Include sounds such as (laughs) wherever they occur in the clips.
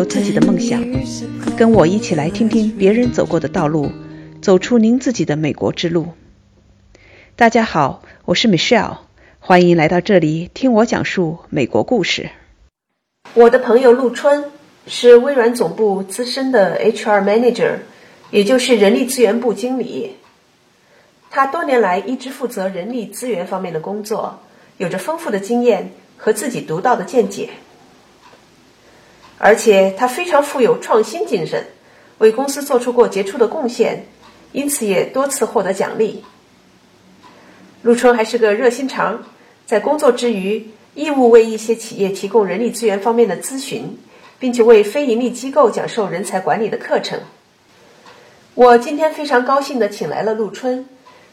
有自己的梦想，跟我一起来听听别人走过的道路，走出您自己的美国之路。大家好，我是 Michelle，欢迎来到这里听我讲述美国故事。我的朋友陆春是微软总部资深的 HR Manager，也就是人力资源部经理。他多年来一直负责人力资源方面的工作，有着丰富的经验和自己独到的见解。而且他非常富有创新精神，为公司做出过杰出的贡献，因此也多次获得奖励。陆春还是个热心肠，在工作之余义务为一些企业提供人力资源方面的咨询，并且为非盈利机构讲授人才管理的课程。我今天非常高兴地请来了陆春，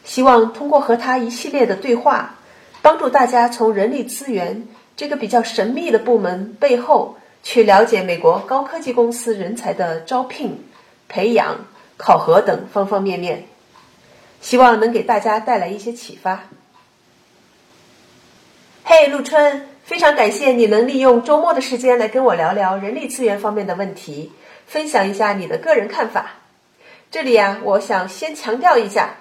希望通过和他一系列的对话，帮助大家从人力资源这个比较神秘的部门背后。去了解美国高科技公司人才的招聘、培养、考核等方方面面，希望能给大家带来一些启发。嘿，陆春，非常感谢你能利用周末的时间来跟我聊聊人力资源方面的问题，分享一下你的个人看法。这里呀，我想先强调一下，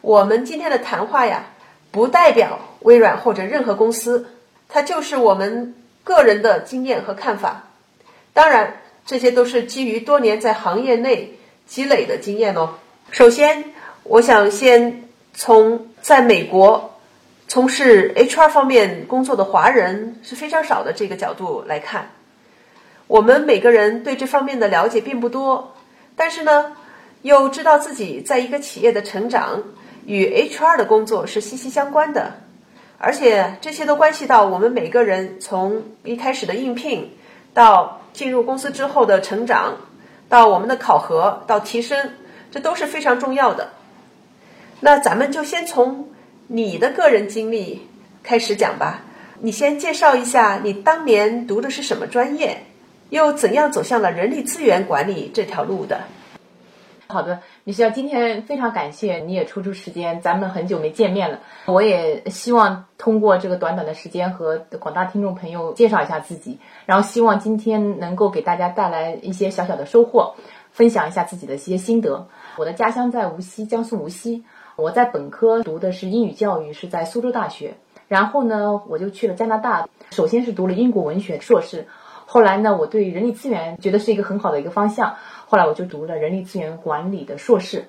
我们今天的谈话呀，不代表微软或者任何公司，它就是我们个人的经验和看法。当然，这些都是基于多年在行业内积累的经验哦。首先，我想先从在美国从事 HR 方面工作的华人是非常少的这个角度来看，我们每个人对这方面的了解并不多，但是呢，又知道自己在一个企业的成长与 HR 的工作是息息相关的，而且这些都关系到我们每个人从一开始的应聘到。进入公司之后的成长，到我们的考核，到提升，这都是非常重要的。那咱们就先从你的个人经历开始讲吧。你先介绍一下你当年读的是什么专业，又怎样走向了人力资源管理这条路的？好的，米歇尔，今天非常感谢你也抽出时间，咱们很久没见面了。我也希望通过这个短短的时间和广大听众朋友介绍一下自己，然后希望今天能够给大家带来一些小小的收获，分享一下自己的一些心得。我的家乡在无锡，江苏无锡。我在本科读的是英语教育，是在苏州大学。然后呢，我就去了加拿大，首先是读了英国文学硕士，后来呢，我对人力资源觉得是一个很好的一个方向。后来我就读了人力资源管理的硕士，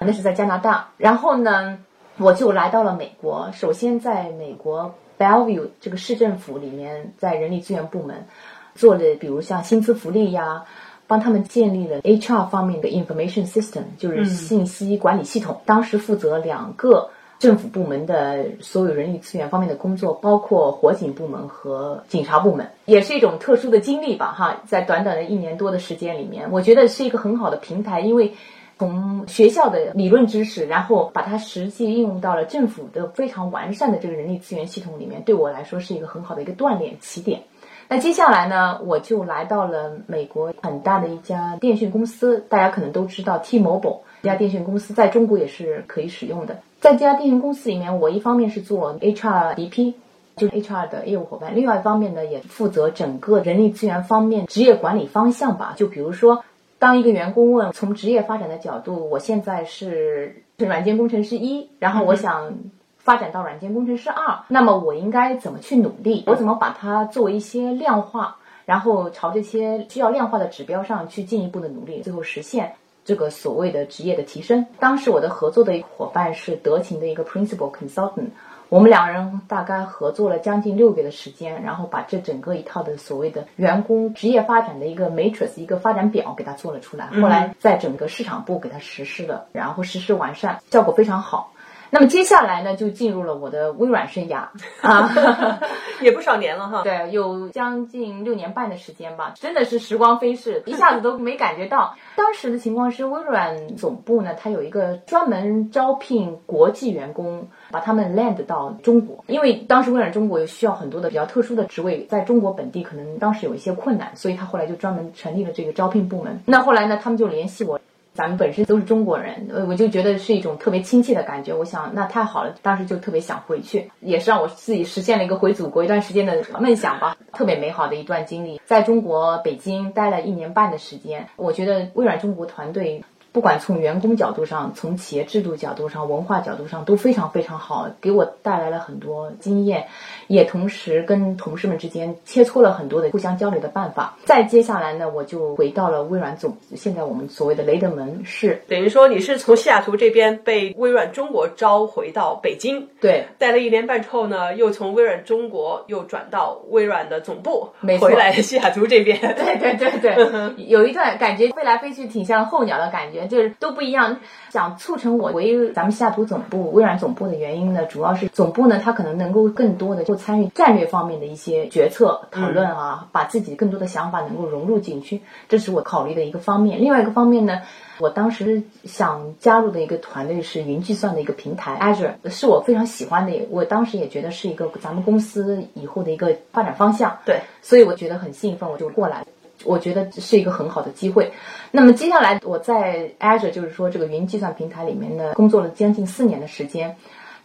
那是在加拿大。然后呢，我就来到了美国。首先在美国 Bellevue 这个市政府里面，在人力资源部门做了，比如像薪资福利呀，帮他们建立了 HR 方面的 information system，就是信息管理系统。当时负责两个。政府部门的所有人力资源方面的工作，包括火警部门和警察部门，也是一种特殊的经历吧。哈，在短短的一年多的时间里面，我觉得是一个很好的平台，因为从学校的理论知识，然后把它实际应用到了政府的非常完善的这个人力资源系统里面，对我来说是一个很好的一个锻炼起点。那接下来呢，我就来到了美国很大的一家电讯公司，大家可能都知道 T-Mobile 这家电讯公司，在中国也是可以使用的。在这家电信公司里面，我一方面是做 HR DP，就是 HR 的业务伙伴；另外一方面呢，也负责整个人力资源方面职业管理方向吧。就比如说，当一个员工问从职业发展的角度，我现在是软件工程师一，然后我想发展到软件工程师二，那么我应该怎么去努力？我怎么把它作为一些量化，然后朝这些需要量化的指标上去进一步的努力，最后实现。这个所谓的职业的提升，当时我的合作的一个伙伴是德勤的一个 principal consultant，我们两人大概合作了将近六个月的时间，然后把这整个一套的所谓的员工职业发展的一个 matrix 一个发展表给他做了出来，后来在整个市场部给他实施了，然后实施完善，效果非常好。那么接下来呢，就进入了我的微软生涯 (laughs) 啊，也不少年了哈。对，有将近六年半的时间吧，真的是时光飞逝，一下子都没感觉到。(laughs) 当时的情况是，微软总部呢，它有一个专门招聘国际员工，把他们 land 到中国，因为当时微软中国有需要很多的比较特殊的职位，在中国本地可能当时有一些困难，所以他后来就专门成立了这个招聘部门。那后来呢，他们就联系我。咱们本身都是中国人，呃，我就觉得是一种特别亲切的感觉。我想那太好了，当时就特别想回去，也是让我自己实现了一个回祖国一段时间的梦想吧。特别美好的一段经历，在中国北京待了一年半的时间，我觉得微软中国团队。不管从员工角度上，从企业制度角度上，文化角度上都非常非常好，给我带来了很多经验，也同时跟同事们之间切磋了很多的互相交流的办法。再接下来呢，我就回到了微软总，现在我们所谓的雷德门市，等于说你是从西雅图这边被微软中国招回到北京，对，待了一年半之后呢，又从微软中国又转到微软的总部，没错回来西雅图这边，对对对对，有一段感觉飞来飞去，挺像候鸟的感觉。就是都不一样。想促成我回咱们西雅图总部、微软总部的原因呢，主要是总部呢，它可能能够更多的就参与战略方面的一些决策讨论啊，把自己更多的想法能够融入进去，这是我考虑的一个方面。另外一个方面呢，我当时想加入的一个团队是云计算的一个平台 Azure，是我非常喜欢的。我当时也觉得是一个咱们公司以后的一个发展方向。对，所以我觉得很兴奋，我就过来。我觉得是一个很好的机会。那么接下来我在 Azure，就是说这个云计算平台里面呢，工作了将近四年的时间。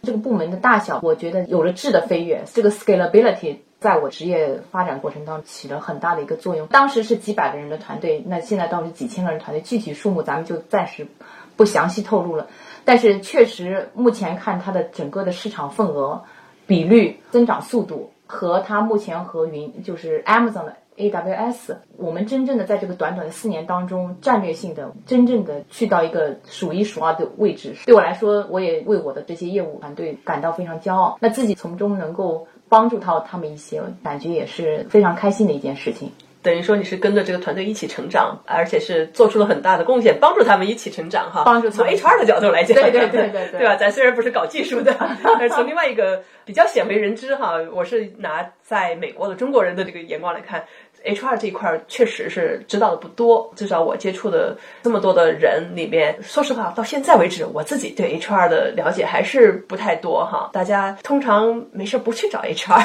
这个部门的大小，我觉得有了质的飞跃。这个 scalability 在我职业发展过程当中起了很大的一个作用。当时是几百个人的团队，那现在倒是几千个人团队，具体数目咱们就暂时不详细透露了。但是确实，目前看它的整个的市场份额、比率、增长速度和它目前和云就是 Amazon 的。AWS，我们真正的在这个短短的四年当中，战略性的、真正的去到一个数一数二的位置，对我来说，我也为我的这些业务团队感到非常骄傲。那自己从中能够帮助到他们一些，感觉也是非常开心的一件事情。等于说你是跟着这个团队一起成长，而且是做出了很大的贡献，帮助他们一起成长哈。帮助从 HR 的角度来讲，对对对对对对吧？咱虽然不是搞技术的，(laughs) 但是从另外一个比较鲜为人知哈，我是拿在美国的中国人的这个眼光来看。HR 这一块确实是知道的不多，至少我接触的这么多的人里面，说实话，到现在为止，我自己对 HR 的了解还是不太多哈。大家通常没事不去找 HR，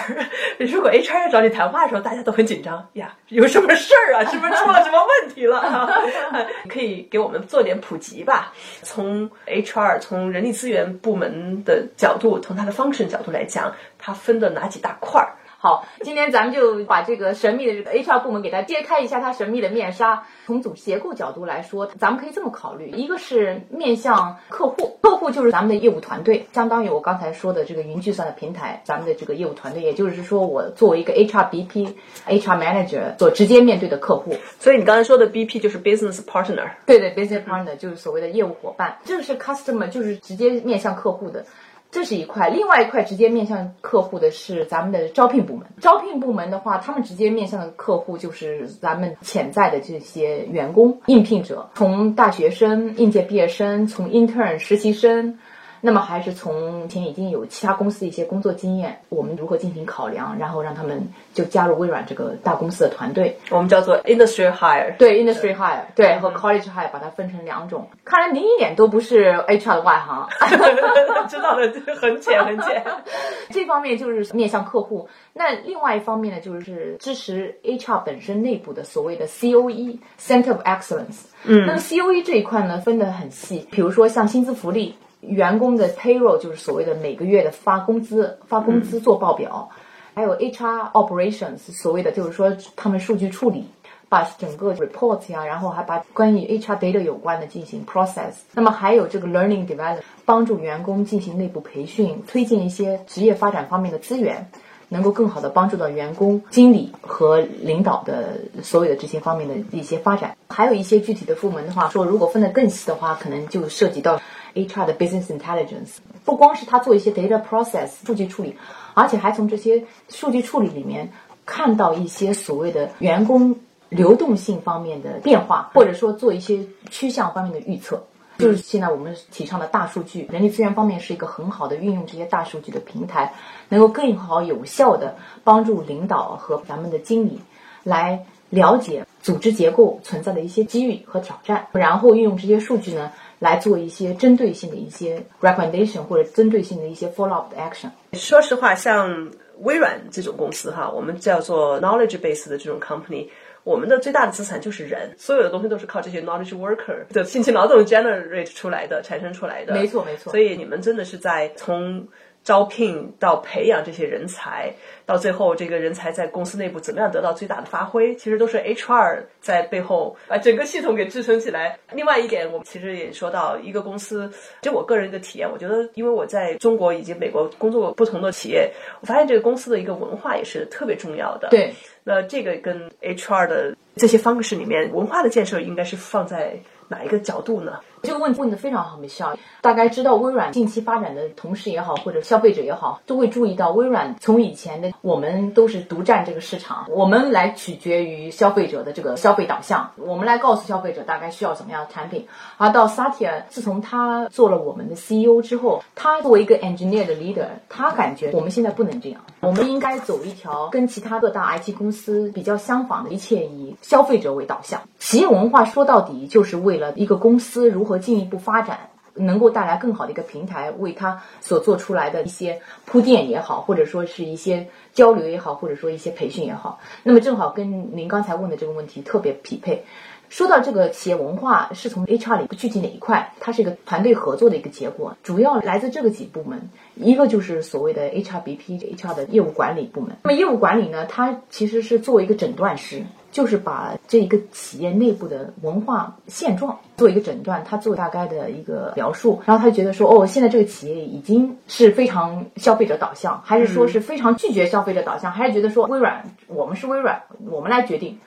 (laughs) 如果 HR 要找你谈话的时候，大家都很紧张呀，有什么事儿啊？是不是出了什么问题了？(laughs) 可以给我们做点普及吧？从 HR 从人力资源部门的角度，从它的 function 角度来讲，它分的哪几大块儿？好，今天咱们就把这个神秘的这个 HR 部门给它揭开一下它神秘的面纱。从组织结构角度来说，咱们可以这么考虑：一个是面向客户，客户就是咱们的业务团队，相当于我刚才说的这个云计算的平台，咱们的这个业务团队，也就是说，我作为一个 HR BP、HR Manager 所直接面对的客户。所以你刚才说的 BP 就是 Business Partner，对对，Business Partner 就是所谓的业务伙伴，这个是 Customer，就是直接面向客户的。这是一块，另外一块直接面向客户的是咱们的招聘部门。招聘部门的话，他们直接面向的客户就是咱们潜在的这些员工、应聘者，从大学生、应届毕业生，从 intern 实习生。那么还是从前已经有其他公司的一些工作经验，我们如何进行考量，然后让他们就加入微软这个大公司的团队，我们叫做 industry hire。对 industry hire，对和 college hire 把它分成两种。看来您一点都不是 HR 的外行，(laughs) 知道的很浅 (laughs) 很浅。(laughs) 这方面就是面向客户，那另外一方面呢，就是支持 HR 本身内部的所谓的 COE Center of Excellence。嗯，那么 COE 这一块呢分得很细，比如说像薪资福利。员工的 payroll 就是所谓的每个月的发工资、发工资做报表，还有 HR operations，所谓的就是说他们数据处理，把整个 report 呀，然后还把关于 HR data 有关的进行 process。那么还有这个 learning development，帮助员工进行内部培训，推荐一些职业发展方面的资源，能够更好的帮助到员工、经理和领导的所有的这些方面的一些发展。还有一些具体的部门的话，说如果分得更细的话，可能就涉及到。HR 的 business intelligence 不光是他做一些 data process 数据处理，而且还从这些数据处理里面看到一些所谓的员工流动性方面的变化，或者说做一些趋向方面的预测。就是现在我们提倡的大数据，人力资源方面是一个很好的运用这些大数据的平台，能够更好有效的帮助领导和咱们的经理来了解组织结构存在的一些机遇和挑战，然后运用这些数据呢。来做一些针对性的一些 recommendation 或者针对性的一些 follow up 的 action。说实话，像微软这种公司哈，我们叫做 knowledge base 的这种 company，我们的最大的资产就是人，所有的东西都是靠这些 knowledge worker 的辛勤劳动 generate 出来的、产生出来的。没错没错所以你们真的是在从招聘到培养这些人才，到最后这个人才在公司内部怎么样得到最大的发挥，其实都是 HR 在背后把整个系统给支撑起来。另外一点，我们其实也说到一个公司，就我个人的体验，我觉得因为我在中国以及美国工作过不同的企业，我发现这个公司的一个文化也是特别重要的。对，那这个跟 HR 的这些方式里面，文化的建设应该是放在哪一个角度呢？这个问题问得非常好，米笑。大概知道微软近期发展的同事也好，或者消费者也好，都会注意到微软从以前的我们都是独占这个市场，我们来取决于消费者的这个消费导向，我们来告诉消费者大概需要什么样的产品。而到 Satya，自从他做了我们的 CEO 之后，他作为一个 engineer 的 leader，他感觉我们现在不能这样，我们应该走一条跟其他各大 IT 公司比较相仿的，一切以消费者为导向。企业文化说到底就是为了一个公司如何进一步发展。能够带来更好的一个平台，为他所做出来的一些铺垫也好，或者说是一些交流也好，或者说一些培训也好，那么正好跟您刚才问的这个问题特别匹配。说到这个企业文化是从 HR 里具体哪一块，它是一个团队合作的一个结果，主要来自这个几部门，一个就是所谓的 HRBP，HR 的业务管理部门。那么业务管理呢，它其实是作为一个诊断师。就是把这一个企业内部的文化现状做一个诊断，他做大概的一个描述，然后他就觉得说，哦，现在这个企业已经是非常消费者导向，还是说是非常拒绝消费者导向，还是觉得说微软，我们是微软，我们来决定，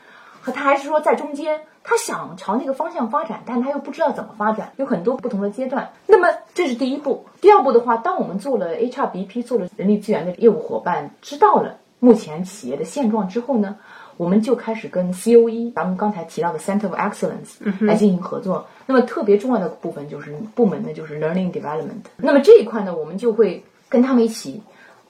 和他还是说在中间，他想朝那个方向发展，但他又不知道怎么发展，有很多不同的阶段。那么这是第一步，第二步的话，当我们做了 HRBP，做了人力资源的业务伙伴，知道了目前企业的现状之后呢？我们就开始跟 COE，咱们刚才提到的 Center of Excellence 来进行合作。那么特别重要的部分就是部门呢，就是 Learning Development。那么这一块呢，我们就会跟他们一起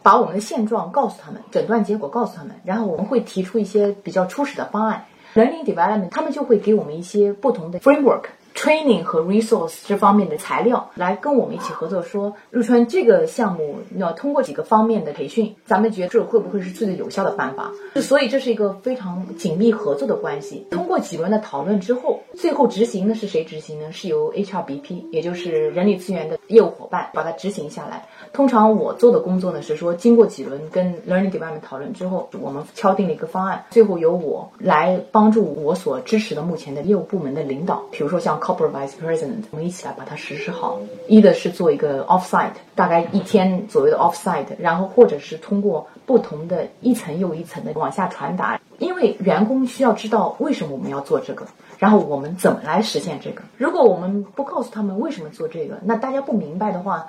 把我们的现状告诉他们，诊断结果告诉他们，然后我们会提出一些比较初始的方案。Learning Development，他们就会给我们一些不同的 Framework。Training 和 resource 这方面的材料来跟我们一起合作，说入川这个项目要通过几个方面的培训，咱们觉得这会不会是最最有效的办法？所以这是一个非常紧密合作的关系。通过几轮的讨论之后，最后执行的是谁执行呢？是由 HRBP，也就是人力资源的业务伙伴把它执行下来。通常我做的工作呢是说，经过几轮跟 learning development 讨论之后，我们敲定了一个方案，最后由我来帮助我所支持的目前的业务部门的领导，比如说像 corporate vice president，我们一起来把它实施好。一的是做一个 offsite，大概一天左右的 offsite，然后或者是通过不同的一层又一层的往下传达，因为员工需要知道为什么我们要做这个，然后我们怎么来实现这个。如果我们不告诉他们为什么做这个，那大家不明白的话。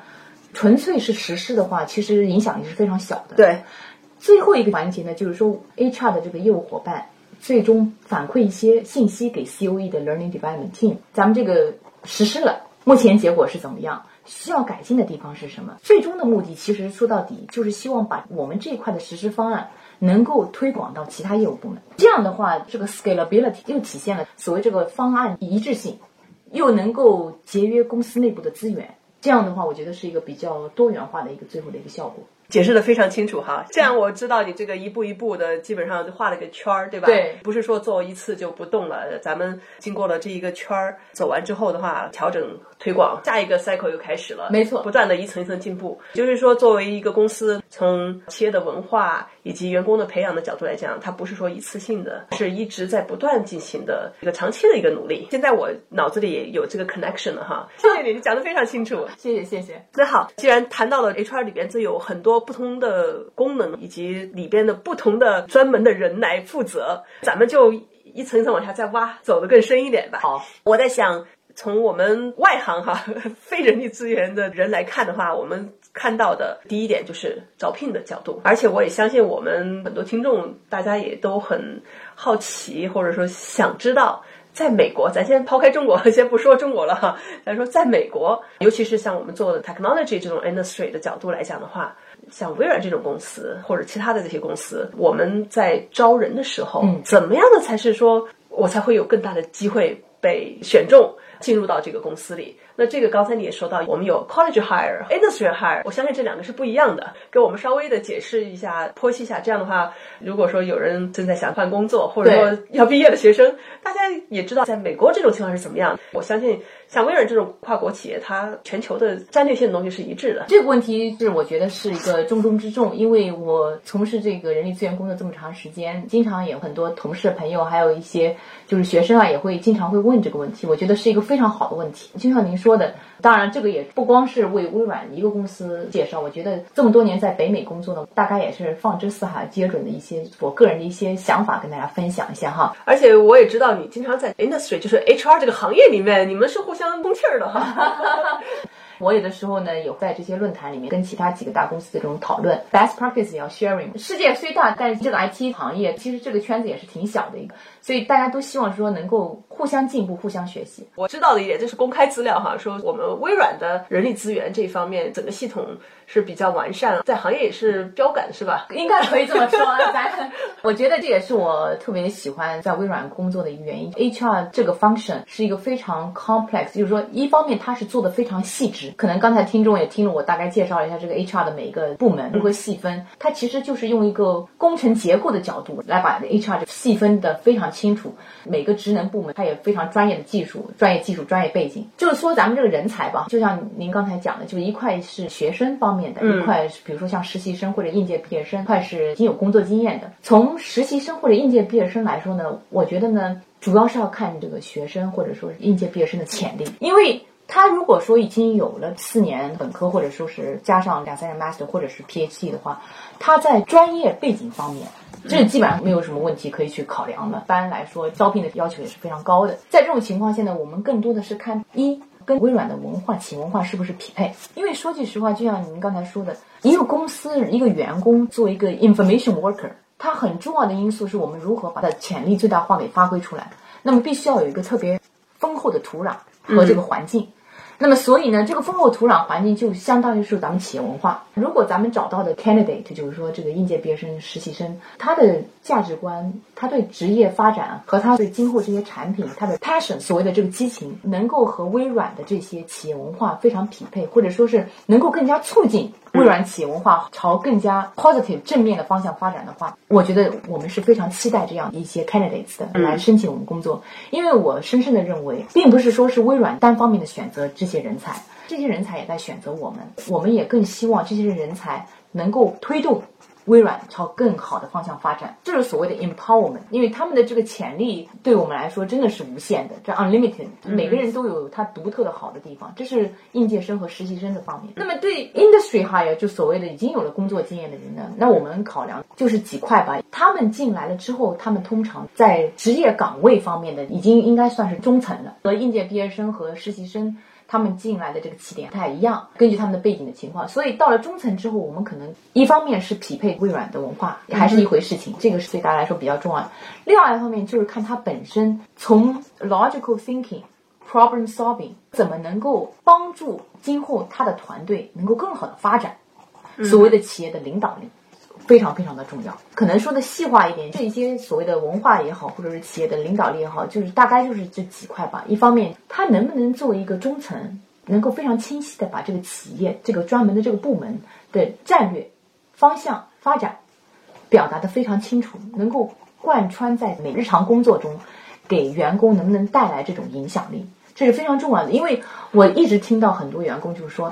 纯粹是实施的话，其实影响力是非常小的。对，最后一个环节呢，就是说 HR 的这个业务伙伴最终反馈一些信息给 COE 的 Learning Development Team，咱们这个实施了，目前结果是怎么样？需要改进的地方是什么？最终的目的其实说到底就是希望把我们这一块的实施方案能够推广到其他业务部门。这样的话，这个 Scalability 又体现了所谓这个方案一致性，又能够节约公司内部的资源。这样的话，我觉得是一个比较多元化的一个最后的一个效果。解释的非常清楚哈，这样我知道你这个一步一步的，基本上就画了个圈儿，对吧？对，不是说做一次就不动了。咱们经过了这一个圈儿走完之后的话，调整推广，下一个 cycle 又开始了。没错，不断的一层一层进步。就是说，作为一个公司，从企业的文化以及员工的培养的角度来讲，它不是说一次性的，是一直在不断进行的一个长期的一个努力。现在我脑子里也有这个 connection 了哈，谢谢你，你讲的非常清楚。谢谢谢谢。那好，既然谈到了 HR 里边，这有很多不同的功能，以及里边的不同的专门的人来负责，咱们就一层一层往下再挖，走得更深一点吧。好，我在想，从我们外行哈，(laughs) 非人力资源的人来看的话，我们看到的第一点就是招聘的角度，而且我也相信我们很多听众，大家也都很好奇，或者说想知道。在美国，咱先抛开中国，先不说中国了哈。(laughs) 咱说在美国，尤其是像我们做的 technology 这种 industry 的角度来讲的话，像微软这种公司或者其他的这些公司，我们在招人的时候，怎么样的才是说我才会有更大的机会被选中？进入到这个公司里。那这个刚才你也说到，我们有 college hire、industry hire，我相信这两个是不一样的。给我们稍微的解释一下、剖析一下。这样的话，如果说有人正在想换工作，或者说要毕业的学生，大家也知道，在美国这种情况是怎么样。我相信。像微软这种跨国企业，它全球的战略性的东西是一致的。这个问题是我觉得是一个重中之重，因为我从事这个人力资源工作这么长时间，经常有很多同事朋友，还有一些就是学生啊，也会经常会问这个问题。我觉得是一个非常好的问题。就像您说的，当然这个也不光是为微软一个公司介绍。我觉得这么多年在北美工作呢，大概也是放之四海皆准的一些我个人的一些想法跟大家分享一下哈。而且我也知道你经常在 industry，就是 HR 这个行业里面，你们是互。相通气儿的哈。(laughs) 我有的时候呢，有在这些论坛里面跟其他几个大公司的这种讨论，best practice 要 sharing。世界虽大，但是这个 IT 行业其实这个圈子也是挺小的一个，所以大家都希望说能够互相进步、互相学习。我知道的一点就是公开资料哈，说我们微软的人力资源这一方面整个系统是比较完善，在行业也是标杆，是吧？应该可以这么说。咱 (laughs) 我觉得这也是我特别喜欢在微软工作的一个原因。HR 这个 function 是一个非常 complex，就是说一方面它是做的非常细致。可能刚才听众也听了我大概介绍了一下这个 HR 的每一个部门如何细分，它其实就是用一个工程结构的角度来把 HR 细分的非常清楚。每个职能部门它也非常专业的技术、专业技术、专业背景。就是说咱们这个人才吧，就像您刚才讲的，就一块是学生方面的，一块比如说像实习生或者应届毕业生，一块是已经有工作经验的。从实习生或者应届毕业生来说呢，我觉得呢，主要是要看这个学生或者说是应届毕业生的潜力，因为。他如果说已经有了四年本科，或者说是加上两三年 master 或者是 PhD 的话，他在专业背景方面，这基本上没有什么问题可以去考量的。一般来说，招聘的要求也是非常高的。在这种情况下呢，我们更多的是看一跟微软的文化、企业文化是不是匹配。因为说句实话，就像您刚才说的，一个公司一个员工做一个 information worker，它很重要的因素是我们如何把它的潜力最大化给发挥出来。那么必须要有一个特别丰厚的土壤和这个环境。那么，所以呢，这个丰厚土壤环境就相当于是咱们企业文化。如果咱们找到的 candidate，就是说这个应届毕业生、实习生，他的价值观、他对职业发展和他对今后这些产品，他的 passion，所谓的这个激情，能够和微软的这些企业文化非常匹配，或者说是能够更加促进。微软企业文化朝更加 positive 正面的方向发展的话，我觉得我们是非常期待这样一些 candidates 的来申请我们工作，因为我深深的认为，并不是说是微软单方面的选择这些人才，这些人才也在选择我们，我们也更希望这些人才能够推动。微软朝更好的方向发展，这是所谓的 empowerment，因为他们的这个潜力对我们来说真的是无限的，这 unlimited，每个人都有他独特的好的地方，这是应届生和实习生的方面。那么对 industry hire 就所谓的已经有了工作经验的人呢，那我们考量就是几块吧。他们进来了之后，他们通常在职业岗位方面的已经应该算是中层了，和应届毕业生和实习生。他们进来的这个起点不太一样，根据他们的背景的情况，所以到了中层之后，我们可能一方面是匹配微软的文化，还是一回事情，这个是对大家来说比较重要的。另外一方面就是看他本身从 logical thinking、problem solving 怎么能够帮助今后他的团队能够更好的发展，所谓的企业的领导力。非常非常的重要，可能说的细化一点，这些所谓的文化也好，或者是企业的领导力也好，就是大概就是这几块吧。一方面，它能不能作为一个中层，能够非常清晰的把这个企业这个专门的这个部门的战略方向发展表达的非常清楚，能够贯穿在每日常工作中，给员工能不能带来这种影响力，这是非常重要的。因为我一直听到很多员工就是说。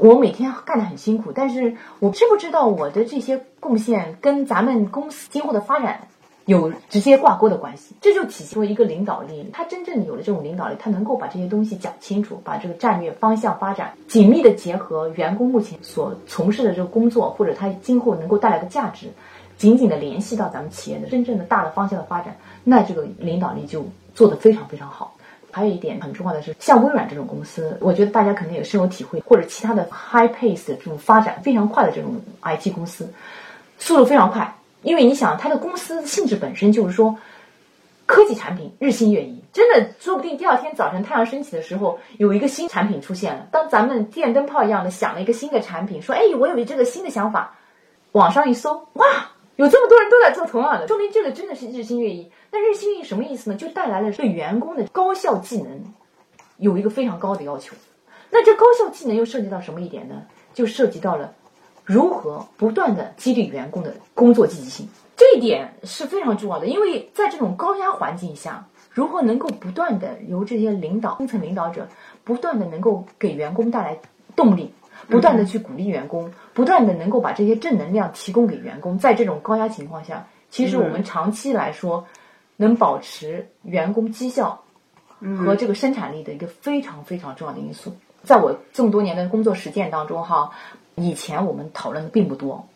我每天干得很辛苦，但是我知不知道我的这些贡献跟咱们公司今后的发展有直接挂钩的关系？这就体现为一个领导力，他真正有了这种领导力，他能够把这些东西讲清楚，把这个战略方向发展紧密的结合员工目前所从事的这个工作，或者他今后能够带来的价值，紧紧的联系到咱们企业的真正的大的方向的发展，那这个领导力就做得非常非常好。还有一点很重要的是，像微软这种公司，我觉得大家肯定也深有体会，或者其他的 high pace 的这种发展非常快的这种 IT 公司，速度非常快。因为你想，它的公司性质本身就是说，科技产品日新月异，真的说不定第二天早晨太阳升起的时候，有一个新产品出现了。当咱们电灯泡一样的想了一个新的产品，说，哎，我有这个新的想法，网上一搜，哇！有这么多人都在做同样的，说明这个真的是日新月异。那日新月异什么意思呢？就带来了对员工的高效技能有一个非常高的要求。那这高效技能又涉及到什么一点呢？就涉及到了如何不断的激励员工的工作积极性，这一点是非常重要的。因为在这种高压环境下，如何能够不断的由这些领导、中层领导者不断的能够给员工带来动力，不断的去鼓励员工，不断的能够把这些正能量提供给员工，在这种高压情况下，其实我们长期来说能保持员工绩效和这个生产力的一个非常非常重要的因素。在我这么多年的工作实践当中，哈，以前我们讨论的并不多，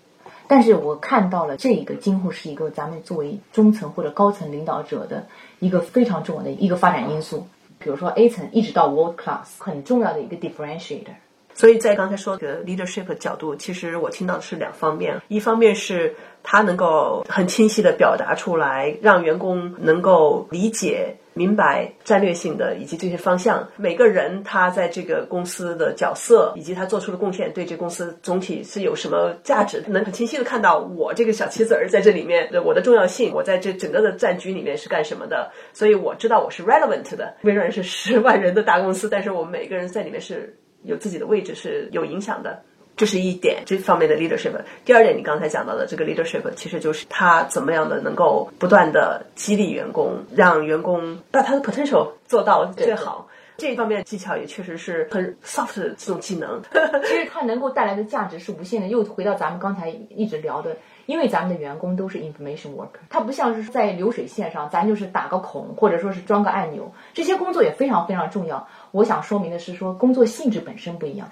但是我看到了这个今后是一个咱们作为中层或者高层领导者的一个非常重要的一个发展因素。比如说 A 层一直到 World Class，很重要的一个 differentiator。所以在刚才说的 leadership 角度，其实我听到的是两方面，一方面是他能够很清晰的表达出来，让员工能够理解。明白战略性的以及这些方向，每个人他在这个公司的角色以及他做出的贡献，对这公司总体是有什么价值，能很清晰的看到我这个小棋子儿在这里面我的重要性，我在这整个的战局里面是干什么的，所以我知道我是 relevant 的。微软是十万人的大公司，但是我们每个人在里面是有自己的位置，是有影响的。这是一点这方面的 leadership。第二点，你刚才讲到的这个 leadership，其实就是他怎么样的能够不断的激励员工，让员工把他的 potential 做到最好。这一方面的技巧也确实是很 soft 的这种技能。(laughs) 其实它能够带来的价值是无限的。又回到咱们刚才一直聊的，因为咱们的员工都是 information worker，他不像是在流水线上，咱就是打个孔或者说是装个按钮，这些工作也非常非常重要。我想说明的是，说工作性质本身不一样。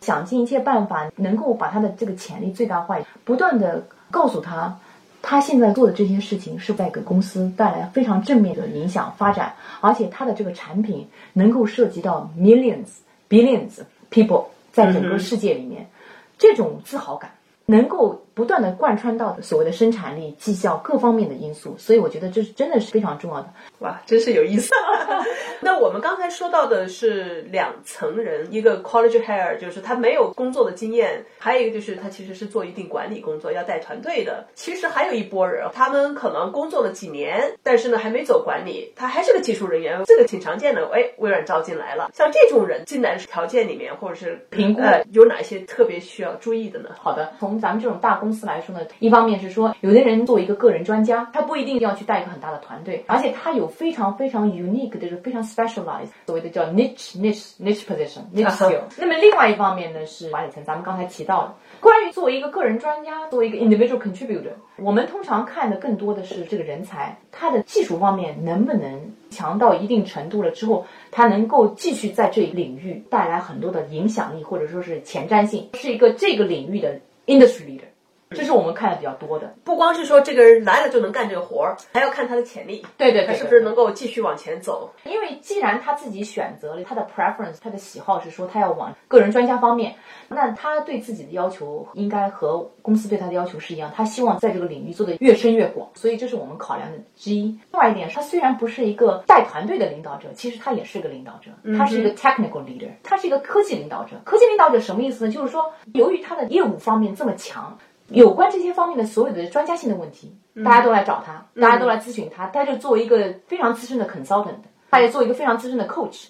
想尽一切办法，能够把他的这个潜力最大化，不断的告诉他，他现在做的这些事情是在给公司带来非常正面的影响发展，而且他的这个产品能够涉及到 millions billions people 在整个世界里面，这种自豪感能够不断的贯穿到所谓的生产力、绩效各方面的因素，所以我觉得这是真的是非常重要的。哇，真是有意思。(laughs) 那我们刚才说到的是两层人，一个 college hire 就是他没有工作的经验，还有一个就是他其实是做一定管理工作，要带团队的。其实还有一波人，他们可能工作了几年，但是呢还没走管理，他还是个技术人员，这个挺常见的。哎，微软招进来了，像这种人进来的条件里面或者是评估有哪些特别需要注意的呢？好的，从咱们这种大公司来说呢，一方面是说有的人作为一个个人专家，他不一定要去带一个很大的团队，而且他有非常非常 unique 的，就是非常 specialized。所谓的叫 niche niche niche position niche skill。那么另外一方面呢是管理层，咱们刚才提到了，关于作为一个个人专家，作为一个 individual contributor，我们通常看的更多的是这个人才，他的技术方面能不能强到一定程度了之后，他能够继续在这一领域带来很多的影响力或者说是前瞻性，是一个这个领域的 industry leader。这是我们看的比较多的，不光是说这个人来了就能干这个活儿，还要看他的潜力。对对，他是不是能够继续往前走？因为既然他自己选择了他的 preference，他的喜好是说他要往个人专家方面，那他对自己的要求应该和公司对他的要求是一样，他希望在这个领域做的越深越广。所以这是我们考量的之一。另外一点，他虽然不是一个带团队的领导者，其实他也是个领导者，他是一个 technical leader，他是一个科技领导者。科技领导者什么意思呢？就是说，由于他的业务方面这么强。有关这些方面的所有的专家性的问题，大家都来找他，大家都来咨询他，他就作为一个非常资深的 consultant，他也做一个非常资深的 coach。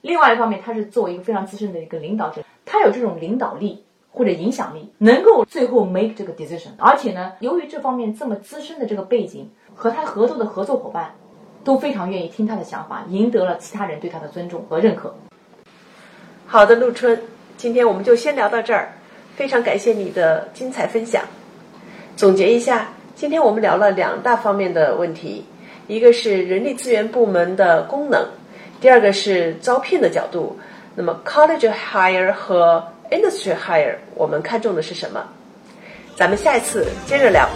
另外一方面，他是作为一个非常资深的一个领导者，他有这种领导力或者影响力，能够最后 make 这个 decision。而且呢，由于这方面这么资深的这个背景，和他合作的合作伙伴都非常愿意听他的想法，赢得了其他人对他的尊重和认可。好的，陆春，今天我们就先聊到这儿。非常感谢你的精彩分享。总结一下，今天我们聊了两大方面的问题，一个是人力资源部门的功能，第二个是招聘的角度。那么，college hire 和 industry hire，我们看重的是什么？咱们下一次接着聊。